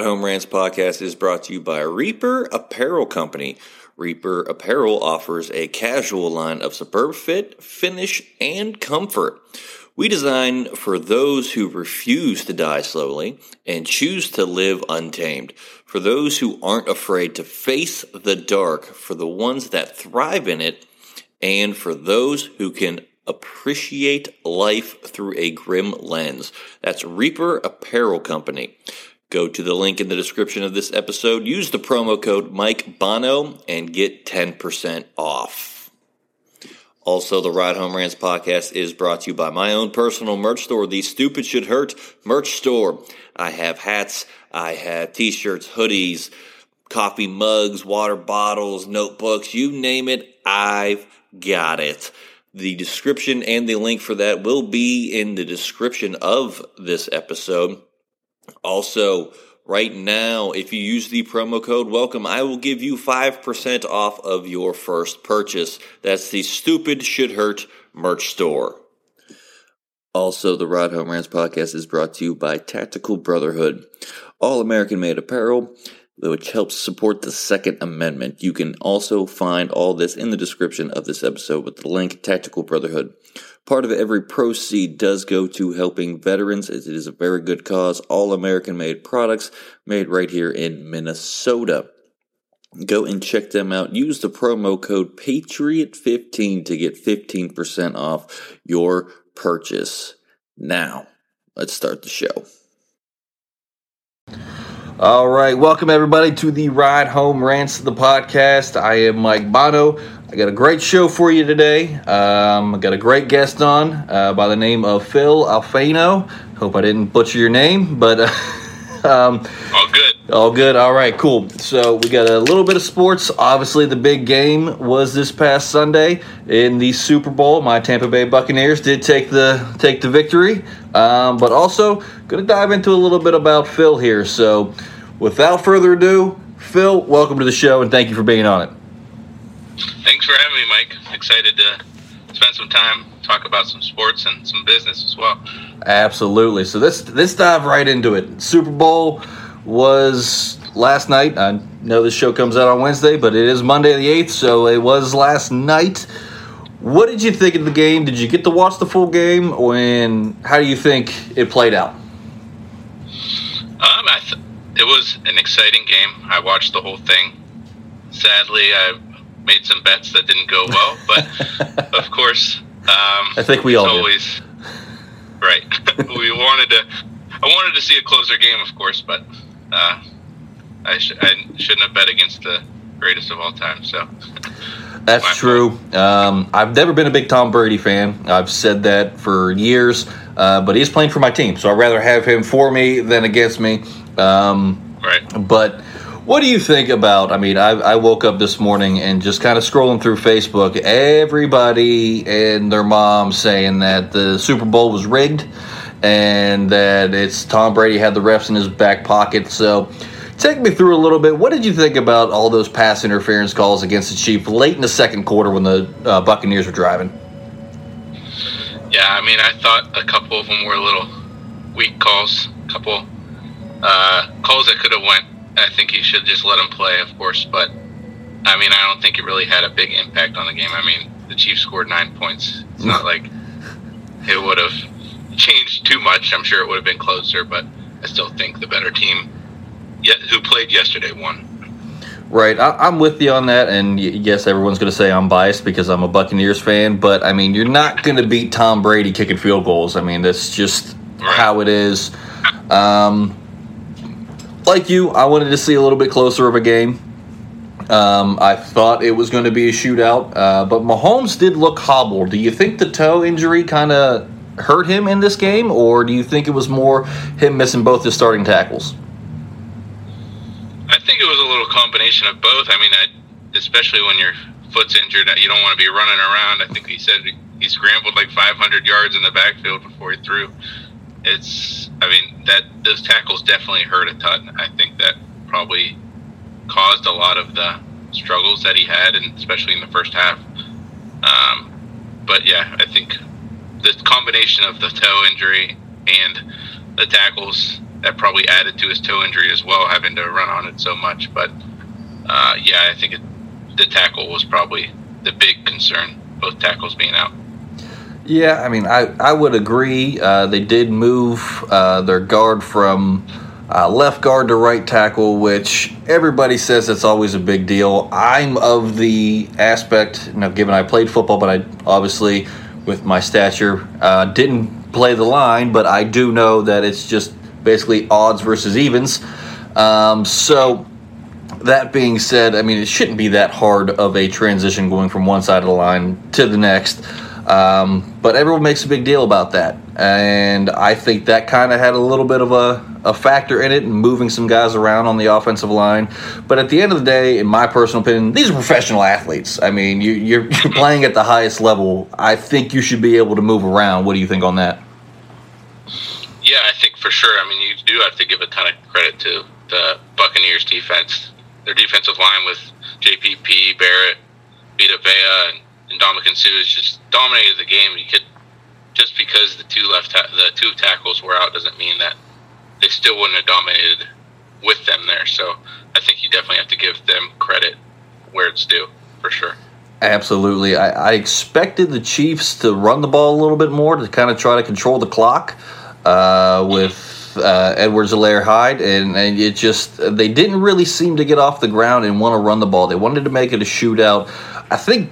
Ride Home Rants podcast is brought to you by Reaper Apparel Company. Reaper Apparel offers a casual line of superb fit, finish, and comfort. We design for those who refuse to die slowly and choose to live untamed. For those who aren't afraid to face the dark, for the ones that thrive in it, and for those who can appreciate life through a grim lens. That's Reaper Apparel Company. Go to the link in the description of this episode, use the promo code Mike Bono, and get 10% off. Also, the Ride Home Rants podcast is brought to you by my own personal merch store, the Stupid Should Hurt merch store. I have hats, I have t shirts, hoodies, coffee mugs, water bottles, notebooks, you name it, I've got it. The description and the link for that will be in the description of this episode. Also, right now, if you use the promo code welcome, I will give you 5% off of your first purchase. That's the Stupid Should Hurt merch store. Also, the Ride Home Rants podcast is brought to you by Tactical Brotherhood, all American made apparel which helps support the Second Amendment. You can also find all this in the description of this episode with the link Tactical Brotherhood. Part of every proceed does go to helping veterans as it is a very good cause. All American made products made right here in Minnesota. Go and check them out. Use the promo code Patriot15 to get 15% off your purchase. Now, let's start the show. All right, welcome everybody to the Ride Home Rants, the podcast. I am Mike Bono. I got a great show for you today. Um, I got a great guest on uh, by the name of Phil Alfano. Hope I didn't butcher your name, but uh, um, all good. All good. All right, cool. So we got a little bit of sports. Obviously, the big game was this past Sunday in the Super Bowl. My Tampa Bay Buccaneers did take the take the victory, um, but also going to dive into a little bit about Phil here. So without further ado, Phil, welcome to the show and thank you for being on it. Thanks for having me, Mike. Excited to spend some time talk about some sports and some business as well. Absolutely. So let's let's dive right into it. Super Bowl was last night. I know this show comes out on Wednesday, but it is Monday the eighth, so it was last night. What did you think of the game? Did you get to watch the full game? When how do you think it played out? Um, I th- it was an exciting game. I watched the whole thing. Sadly, I made some bets that didn't go well, but of course, um, I think we all always did. right. we wanted to. I wanted to see a closer game, of course, but uh, I, sh- I shouldn't have bet against the greatest of all time. So. That's true. Um, I've never been a big Tom Brady fan. I've said that for years, uh, but he's playing for my team, so I'd rather have him for me than against me. Um, right. But what do you think about? I mean, I, I woke up this morning and just kind of scrolling through Facebook. Everybody and their mom saying that the Super Bowl was rigged and that it's Tom Brady had the refs in his back pocket. So, take me through a little bit. What did you think about all those pass interference calls against the Chiefs late in the second quarter when the uh, Buccaneers were driving? Yeah, I mean, I thought a couple of them were little weak calls. A couple uh, calls that could have went. I think he should just let him play, of course. But I mean, I don't think it really had a big impact on the game. I mean, the Chiefs scored nine points. It's not like it would have changed too much. I'm sure it would have been closer, but I still think the better team who played yesterday won. Right, I, am with you on that, and yes, everyone's going to say I'm biased because I'm a Buccaneers fan. But I mean, you're not going to beat Tom Brady kicking field goals. I mean, that's just right. how it is. Um, like you, I wanted to see a little bit closer of a game. Um, I thought it was going to be a shootout, uh, but Mahomes did look hobbled. Do you think the toe injury kind of hurt him in this game, or do you think it was more him missing both his starting tackles? I think it was a little combination of both. I mean, I, especially when your foot's injured, you don't want to be running around. I think he said he scrambled like 500 yards in the backfield before he threw. It's, I mean, that those tackles definitely hurt a ton. I think that probably caused a lot of the struggles that he had, and especially in the first half. Um, but yeah, I think the combination of the toe injury and the tackles that probably added to his toe injury as well, having to run on it so much. But uh, yeah, I think it, the tackle was probably the big concern, both tackles being out. Yeah, I mean, I, I would agree. Uh, they did move uh, their guard from uh, left guard to right tackle, which everybody says it's always a big deal. I'm of the aspect, you know, given I played football, but I obviously, with my stature, uh, didn't play the line, but I do know that it's just basically odds versus evens. Um, so, that being said, I mean, it shouldn't be that hard of a transition going from one side of the line to the next. Um, but everyone makes a big deal about that. And I think that kind of had a little bit of a, a factor in it and moving some guys around on the offensive line. But at the end of the day, in my personal opinion, these are professional athletes. I mean, you, you're, you're playing at the highest level. I think you should be able to move around. What do you think on that? Yeah, I think for sure. I mean, you do have to give a ton of credit to the Buccaneers defense. Their defensive line with JPP, Barrett, Vita Vea, and and Suh has just dominated the game. You could just because the two left ta- the two tackles were out doesn't mean that they still wouldn't have dominated with them there. So I think you definitely have to give them credit where it's due for sure. Absolutely. I, I expected the Chiefs to run the ball a little bit more to kind of try to control the clock uh, with uh, Edwards-Helaire Hyde, and, and it just, they didn't really seem to get off the ground and want to run the ball. They wanted to make it a shootout. I think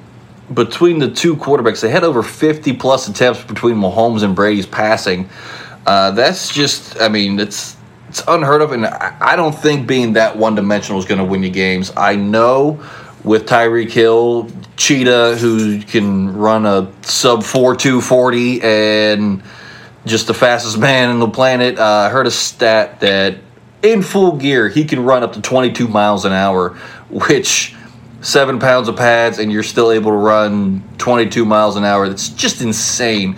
between the two quarterbacks, they had over 50 plus attempts between Mahomes and Brady's passing. Uh, that's just, I mean, it's it's unheard of, and I don't think being that one dimensional is going to win you games. I know with Tyreek Hill, Cheetah, who can run a sub 4 240 and just the fastest man on the planet. Uh, I heard a stat that in full gear, he can run up to 22 miles an hour, which seven pounds of pads and you're still able to run 22 miles an hour. That's just insane.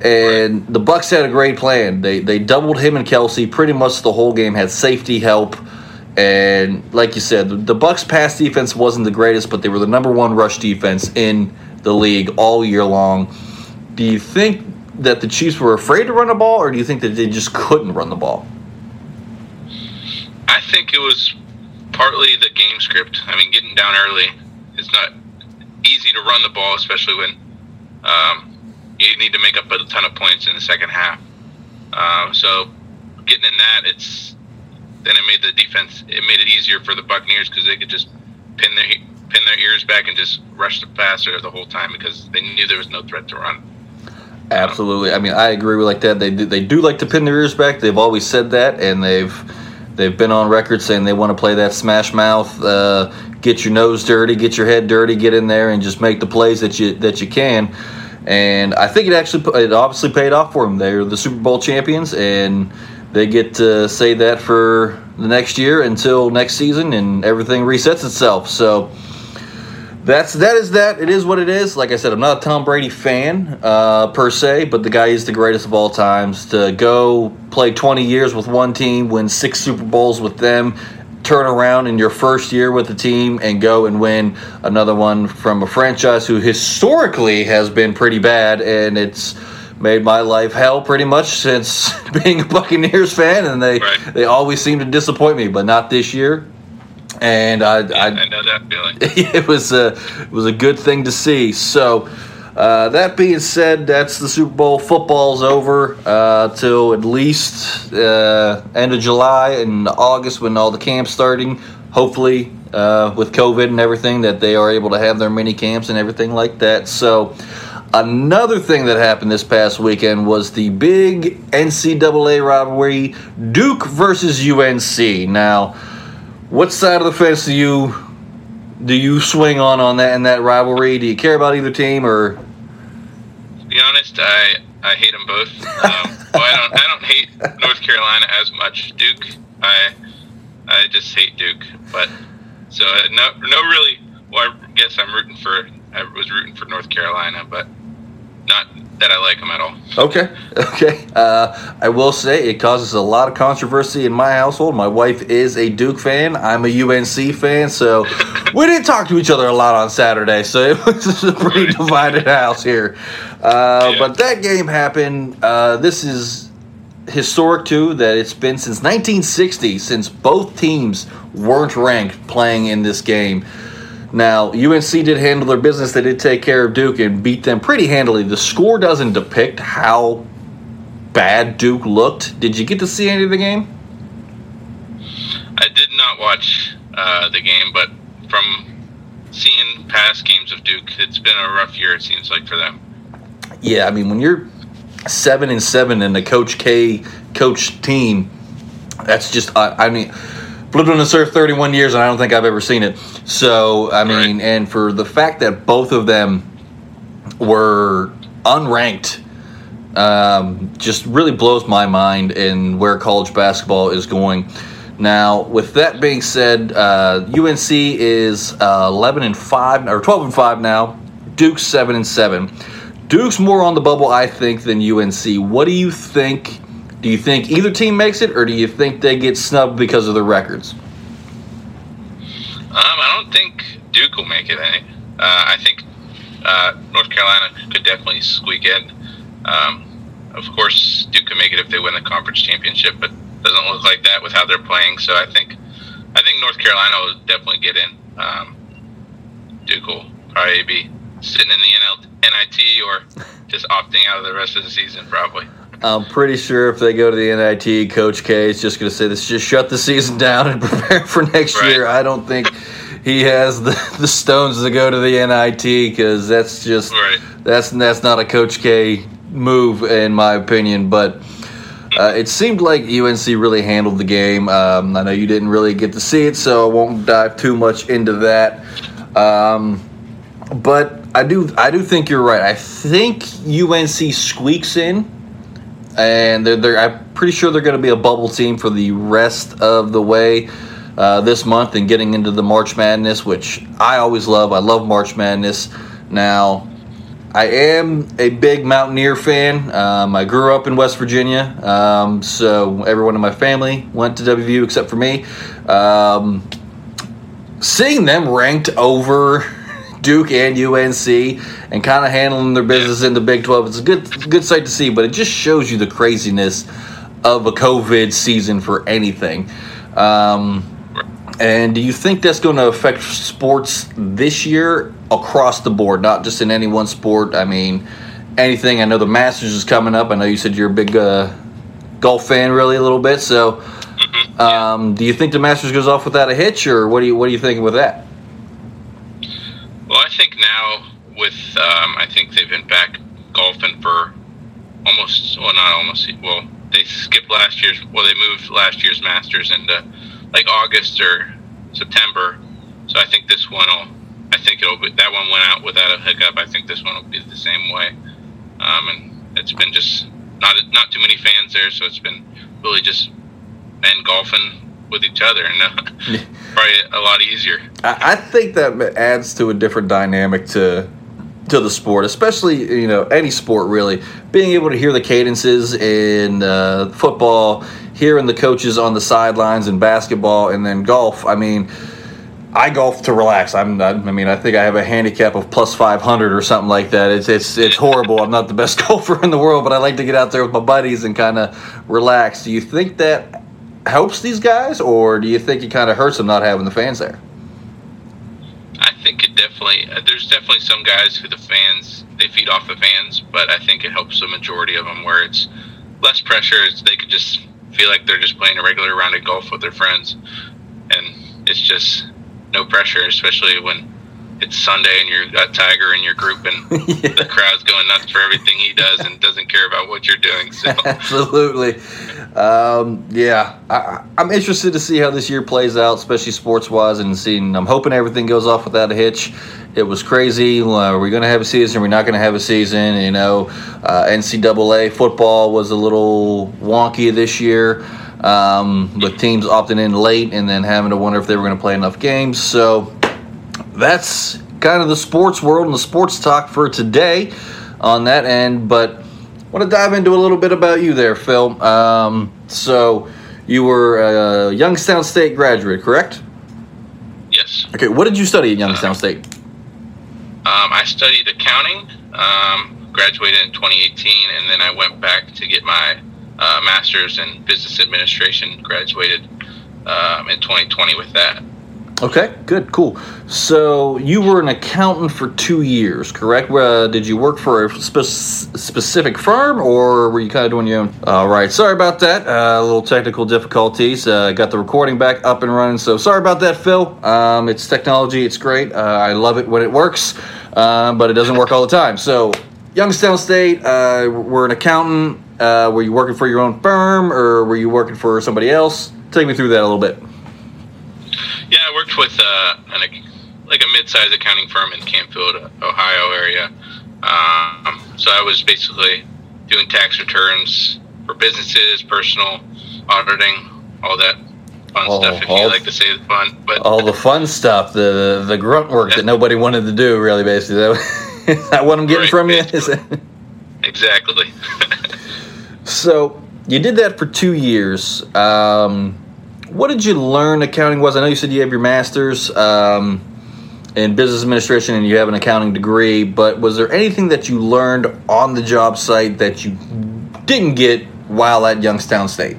And the Bucks had a great plan. They they doubled him and Kelce pretty much the whole game. Had safety help, and like you said, the, Bucks pass defense wasn't the greatest, but they were the number one rush defense in the league all year long. Do you think that the Chiefs were afraid to run the ball, or do you think that they just couldn't run the ball? I think it was partly the game script. I mean, getting down early is not easy to run the ball, especially when um, you need to make up a ton of points in the second half. Uh, so getting in that, it's then it made the defense. It made it easier for the Buccaneers because they could just pin their pin their ears back and just rush the passer the whole time because they knew there was no threat to run. Absolutely. I mean, I agree with like that. They do, they do like to pin their ears back. They've always said that, and they've They've been on record saying they want to play that smash mouth, uh, get your nose dirty, get your head dirty, get in there and just make the plays that you that you can. And I think it actually it obviously paid off for them. They're the Super Bowl champions, and they get to say that for the next year until next season, and everything resets itself. So that's that is that. It is what it is. Like I said, I'm not a Tom Brady fan uh, per se, but the guy is the greatest of all times. To go play 20 years with one team, win six Super Bowls with them, turn around in your first year with the team and go and win another one from a franchise who historically has been pretty bad, and it's made my life hell pretty much since being a Buccaneers fan, and they right. they always seem to disappoint me, but not this year and I, yeah, I, I, know that feeling. it was a it was a good thing to see. So. Uh, that being said, that's the Super Bowl. Football's over uh, till at least uh, end of July and August when all the camps starting. Hopefully, uh, with COVID and everything, that they are able to have their mini camps and everything like that. So, another thing that happened this past weekend was the big NCAA rivalry: Duke versus UNC. Now what side of the fence do you do you swing on on that in that rivalry? Do you care about either team or? To be honest, I I hate them both. Um, well, I don't I don't hate North Carolina as much. Duke, I I just hate Duke. But so uh, no no really. Well, I guess I'm rooting for I was rooting for North Carolina, but not that I like them at all. Okay, okay. Uh, I will say it causes a lot of controversy in my household. My wife is a Duke fan. I'm a UNC fan, so we didn't talk to each other a lot on Saturday. So it was a pretty divided house here. Uh, yeah. But that game happened. Uh, this is historic too that it's been since 1960 since both teams weren't ranked playing in this game. Now, UNC did handle their business. They did take care of Duke and beat them pretty handily. The score doesn't depict how bad Duke looked. Did you get to see any of the game? I did not watch uh, the game, but from seeing past games of Duke, it's been a rough year. It seems like for them. Yeah, I mean when you're seven and seven in the Coach K coach team, that's just I, I mean. Lived on the earth 31 years, and I don't think I've ever seen it. So, I mean, right. and for the fact that both of them were unranked um, just really blows my mind in where college basketball is going. Now, with that being said, uh, UNC is uh, 11 and five or 12 and five now. Duke's seven and seven. Duke's more on the bubble, I think, than UNC. What do you think? Do you think either team makes it, or do you think they get snubbed because of the records? Um, I don't think Duke will make it. Eh? Uh, I think uh, North Carolina could definitely squeak in. Um, of course, Duke can make it if they win the conference championship, but it doesn't look like that with how they're playing. So I think I think North Carolina will definitely get in. Um, Duke will probably be sitting in the NIT or just opting out of the rest of the season, probably. I'm pretty sure if they go to the NIT, Coach K is just going to say, "Let's just shut the season down and prepare for next right. year." I don't think he has the, the stones to go to the NIT because that's just right. that's that's not a Coach K move in my opinion. But uh, it seemed like UNC really handled the game. Um, I know you didn't really get to see it, so I won't dive too much into that. Um, but I do I do think you're right. I think UNC squeaks in, and they're, they're I'm pretty sure they're going to be a bubble team for the rest of the way. Uh, this month and getting into the March Madness, which I always love. I love March Madness. Now, I am a big Mountaineer fan. Um, I grew up in West Virginia, um, so everyone in my family went to WVU except for me. Um, seeing them ranked over Duke and UNC and kind of handling their business in the Big 12, it's a good, good sight to see, but it just shows you the craziness of a COVID season for anything. Um, and do you think that's going to affect sports this year across the board, not just in any one sport? I mean, anything. I know the Masters is coming up. I know you said you're a big uh, golf fan, really, a little bit. So, mm-hmm. um, do you think the Masters goes off without a hitch, or what do you what are you thinking with that? Well, I think now with um, I think they've been back golfing for almost well, not almost well. They skipped last year's. Well, they moved last year's Masters into like August or September. So I think this one will. I think it'll be that one went out without a hiccup. I think this one will be the same way. Um, and it's been just not not too many fans there, so it's been really just men golfing with each other, and uh, probably a lot easier. I, I think that adds to a different dynamic to to the sport, especially you know any sport really. Being able to hear the cadences in uh, football, hearing the coaches on the sidelines in basketball, and then golf. I mean, I golf to relax. I'm not, I mean, I think I have a handicap of plus five hundred or something like that. It's it's it's horrible. I'm not the best golfer in the world, but I like to get out there with my buddies and kind of relax. Do you think that helps these guys, or do you think it kind of hurts them not having the fans there? I think it definitely. Uh, there's definitely some guys who the fans they feed off the fans, but I think it helps the majority of them where it's less pressure. It's, they could just feel like they're just playing a regular round of golf with their friends, and it's just no pressure, especially when it's Sunday and you've got Tiger in your group and yeah. the crowd's going nuts for everything he does and doesn't care about what you're doing. So absolutely, um, yeah, I, am interested to see how this year plays out, especially sports wise, and seeing. I'm hoping everything goes off without a hitch. It was crazy. Are we going to have a season? Are we not going to have a season? You know, uh, NCAA football was a little wonky this year. Um, with teams opting in late and then having to wonder if they were going to play enough games. So that's kind of the sports world and the sports talk for today on that end. But want to dive into a little bit about you there, Phil. Um, so you were a Youngstown State graduate, correct? Yes. Okay, what did you study at Youngstown State? Um, I studied accounting, um, graduated in 2018, and then I went back to get my uh, master's in business administration. Graduated um, in 2020 with that. Okay, good, cool. So you were an accountant for two years, correct? Uh, did you work for a spe- specific firm, or were you kind of doing your own? All right, sorry about that. Uh, a little technical difficulties. Uh, got the recording back up and running, so sorry about that, Phil. Um, it's technology; it's great. Uh, I love it when it works, uh, but it doesn't work all the time. So, Youngstown State, uh, we're an accountant. were you working for your own firm, or were you working for somebody else? Take me through that a little bit. Yeah, I worked with uh, an, like a mid-sized accounting firm in Canfield, Ohio area. Um, so I was basically doing tax returns for businesses, personal auditing, all that fun oh, stuff. If you like to say the fun, but all the fun stuff, the the grunt work yeah. that nobody wanted to do, really, basically. Is that what I'm getting right, from you? exactly. so you did that for two years. Um, what did you learn accounting was? I know you said you have your master's um, in business administration and you have an accounting degree, but was there anything that you learned on the job site that you didn't get while at Youngstown State?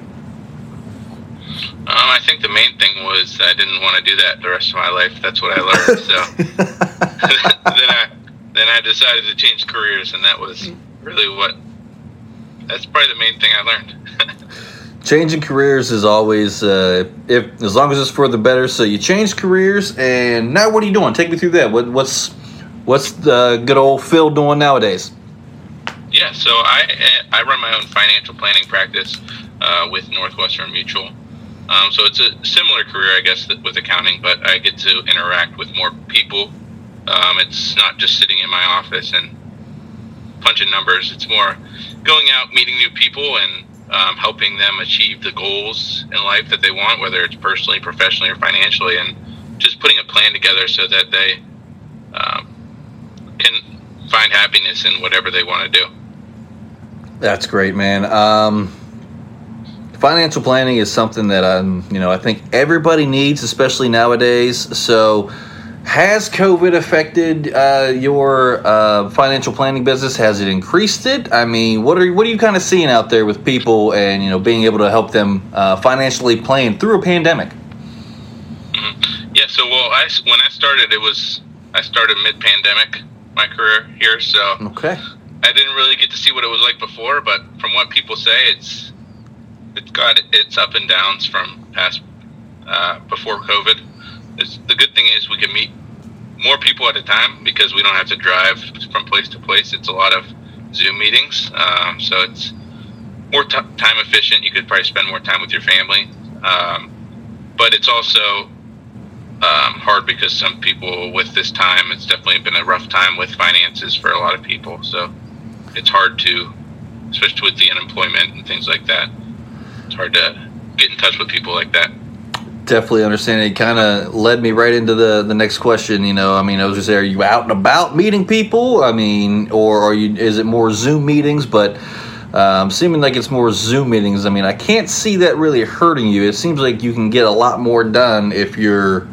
Um, I think the main thing was I didn't want to do that the rest of my life. That's what I learned. So then I then I decided to change careers, and that was really what. That's probably the main thing I learned. changing careers is always uh, if as long as it's for the better. So you change careers, and now what are you doing? Take me through that. What, what's what's the good old Phil doing nowadays? Yeah, so I I run my own financial planning practice uh, with Northwestern Mutual. Um, so it's a similar career, I guess, with accounting, but I get to interact with more people. Um, it's not just sitting in my office and punching numbers. It's more going out, meeting new people, and um, helping them achieve the goals in life that they want, whether it's personally, professionally, or financially, and just putting a plan together so that they um, can find happiness in whatever they want to do. That's great, man. Um, financial planning is something that I'm, you know, I think everybody needs, especially nowadays. So has COVID affected uh, your uh, financial planning business? Has it increased it? I mean, what are what are you kind of seeing out there with people and you know being able to help them uh, financially plan through a pandemic? Mm-hmm. Yeah. So, well, I when I started, it was I started mid pandemic my career here, so okay. I didn't really get to see what it was like before, but from what people say, it's it's got its up and downs from past uh, before COVID it's, the good thing is we can meet more people at a time because we don't have to drive from place to place. It's a lot of Zoom meetings, um, so it's more t- time efficient. You could probably spend more time with your family, um, but it's also um, hard because some people with this time, it's definitely been a rough time with finances for a lot of people. So it's hard to, especially with the unemployment and things like that. It's hard to get in touch with people like that definitely understand it. Kind of led me right into the the next question. You know, I mean, I was just say, are you out and about meeting people? I mean, or are you? Is it more Zoom meetings? But um, seeming like it's more Zoom meetings. I mean, I can't see that really hurting you. It seems like you can get a lot more done if you're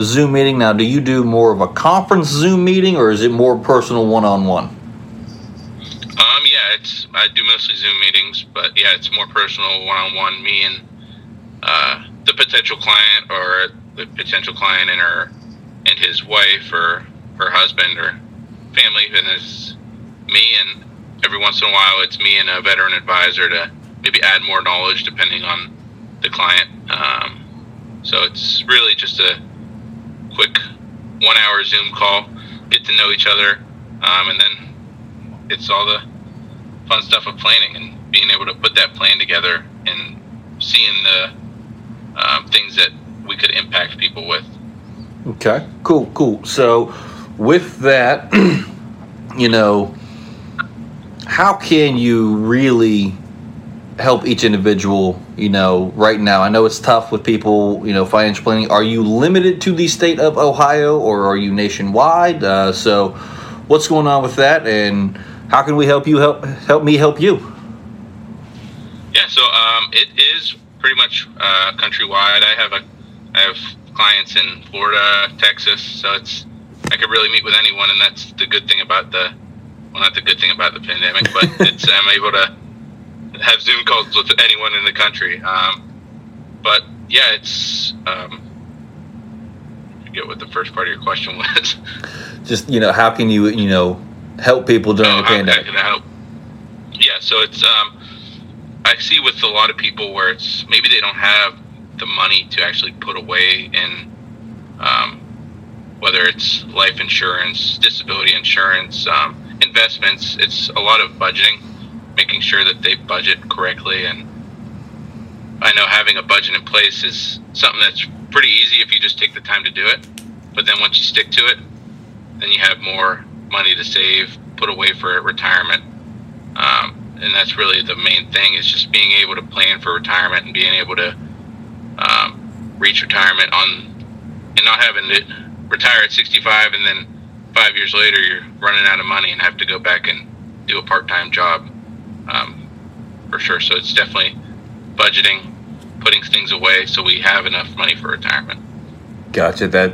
Zoom meeting. Now, do you do more of a conference Zoom meeting, or is it more personal one on one? Um, yeah, it's I do mostly Zoom meetings, but yeah, it's more personal one on one. Me and uh, the potential client or the potential client and her and his wife or her husband or family, and it's me and every once in a while it's me and a veteran advisor to maybe add more knowledge depending on the client. Um, so it's really just a quick one hour Zoom call, get to know each other, um, and then it's all the fun stuff of planning and being able to put that plan together and seeing the um, things that we could impact people with. Okay, cool, cool. So, with that, you know, how can you really help each individual, you know, right now? I know it's tough with people, you know, financial planning. Are you limited to the state of Ohio or are you nationwide? Uh, so, what's going on with that and how can we help you help help me help you? Yeah, so um, it is pretty much uh, countrywide. I have a I have clients in Florida, Texas, so it's I could really meet with anyone, and that's the good thing about the well, not the good thing about the pandemic, but it's I'm able to have Zoom calls with anyone in the country. Um, but yeah, it's. Um, I forget what the first part of your question was. Just you know, how can you you know help people during Oh, the pandemic? can I help? Yeah, so it's um, I see with a lot of people where it's maybe they don't have the money to actually put away in, um, whether it's life insurance, disability insurance, um, investments. It's a lot of budgeting, making sure that they budget correctly. And I know having a budget in place is something that's pretty easy if you just take the time to do it. But then once you stick to it, then you have more money to save, put away for retirement. Um, and that's really the main thing is just being able to plan for retirement and being able to um, reach retirement on and not having to retire at 65 and then five years later you're running out of money and have to go back and do a part-time job um, for sure. So it's definitely budgeting, putting things away so we have enough money for retirement. Gotcha. That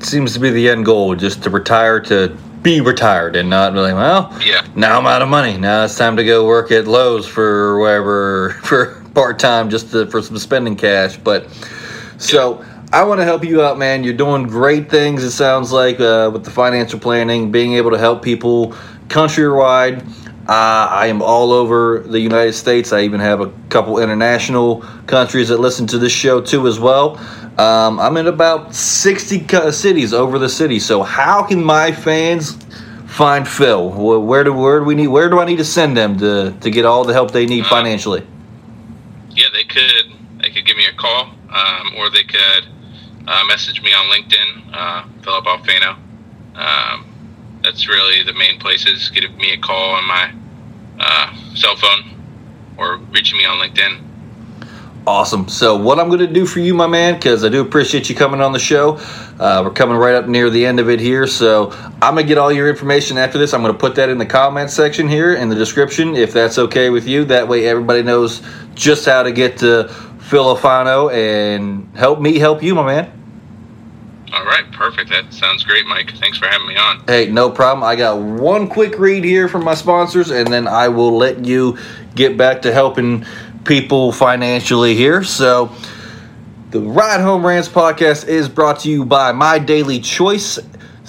seems to be the end goal, just to retire to be retired and not really well. Yeah. Now I'm out of money. Now it's time to go work at Lowe's for whatever for part time, just to, for some spending cash. But so I want to help you out, man. You're doing great things. It sounds like uh, with the financial planning, being able to help people countrywide. Uh, I am all over the United States. I even have a couple international countries that listen to this show too, as well. Um, I'm in about 60 co- cities over the city. So how can my fans find Phil? Where do where do we need? Where do I need to send them to to get all the help they need Uh, financially? yeah, they could they could give me a call, um, or they could uh, message me on LinkedIn, uh, Philip Alfano. That's really the main places. Give me a call on my uh, cell phone, or reaching me on LinkedIn. Awesome. So, what I'm going to do for you, my man, because I do appreciate you coming on the show. Uh, we're coming right up near the end of it here. So, I'm going to get all your information after this. I'm going to put that in the comment section here in the description, if that's okay with you. That way, everybody knows just how to get to Phil and help me help you, my man. All right, perfect. That sounds great, Mike. Thanks for having me on. Hey, no problem. I got one quick read here from my sponsors, and then I will let you get back to helping people financially here. So, the Ride Home Rants podcast is brought to you by My Daily Choice.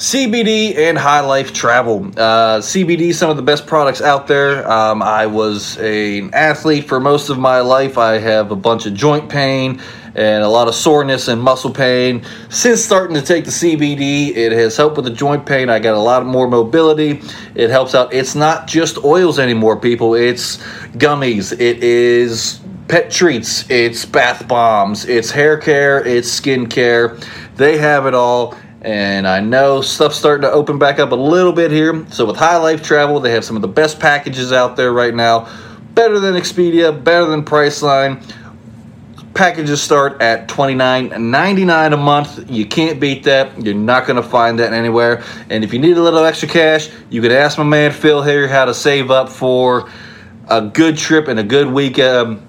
CBD and High Life Travel. Uh, CBD, some of the best products out there. Um, I was a- an athlete for most of my life. I have a bunch of joint pain and a lot of soreness and muscle pain. Since starting to take the CBD, it has helped with the joint pain. I got a lot more mobility. It helps out. It's not just oils anymore, people. It's gummies. It is pet treats. It's bath bombs. It's hair care. It's skin care. They have it all. And I know stuff's starting to open back up a little bit here. So with High Life Travel, they have some of the best packages out there right now. Better than Expedia, better than Priceline. Packages start at $29.99 a month. You can't beat that. You're not going to find that anywhere. And if you need a little extra cash, you can ask my man Phil here how to save up for a good trip and a good week um,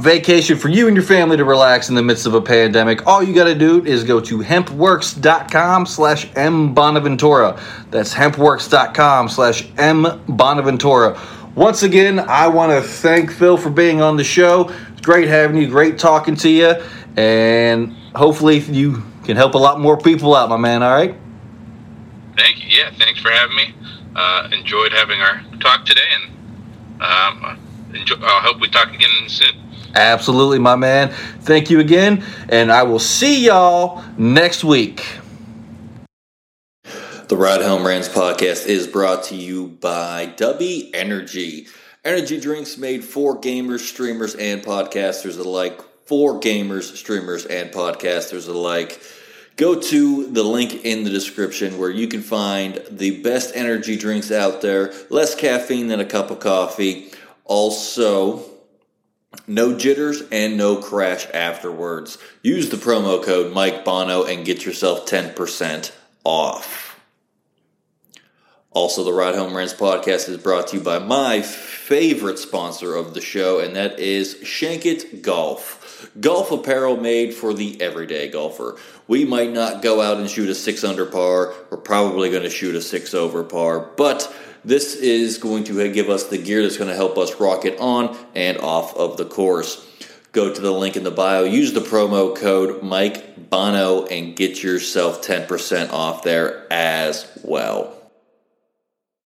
vacation for you and your family to relax in the midst of a pandemic. All you got to do is go to hempworks.com slash mbonaventura. That's hempworks.com slash mbonaventura. Once again, I want to thank Phil for being on the show. It's great having you, great talking to you, and hopefully you can help a lot more people out, my man, all right? Thank you. Yeah, thanks for having me. Uh, enjoyed having our talk today, and um, enjoy, I hope we talk again soon. Absolutely, my man. Thank you again, and I will see y'all next week. The Ride Home Rants podcast is brought to you by Dubby Energy. Energy drinks made for gamers, streamers, and podcasters alike. For gamers, streamers, and podcasters alike. Go to the link in the description where you can find the best energy drinks out there. Less caffeine than a cup of coffee. Also, no jitters and no crash afterwards. Use the promo code Mike Bono and get yourself 10% off. Also, the Ride Home Rants podcast is brought to you by my favorite sponsor of the show, and that is Shankit Golf. Golf apparel made for the everyday golfer. We might not go out and shoot a six under par. We're probably going to shoot a six over par, but This is going to give us the gear that's going to help us rock it on and off of the course. Go to the link in the bio, use the promo code Mike Bono, and get yourself 10% off there as well.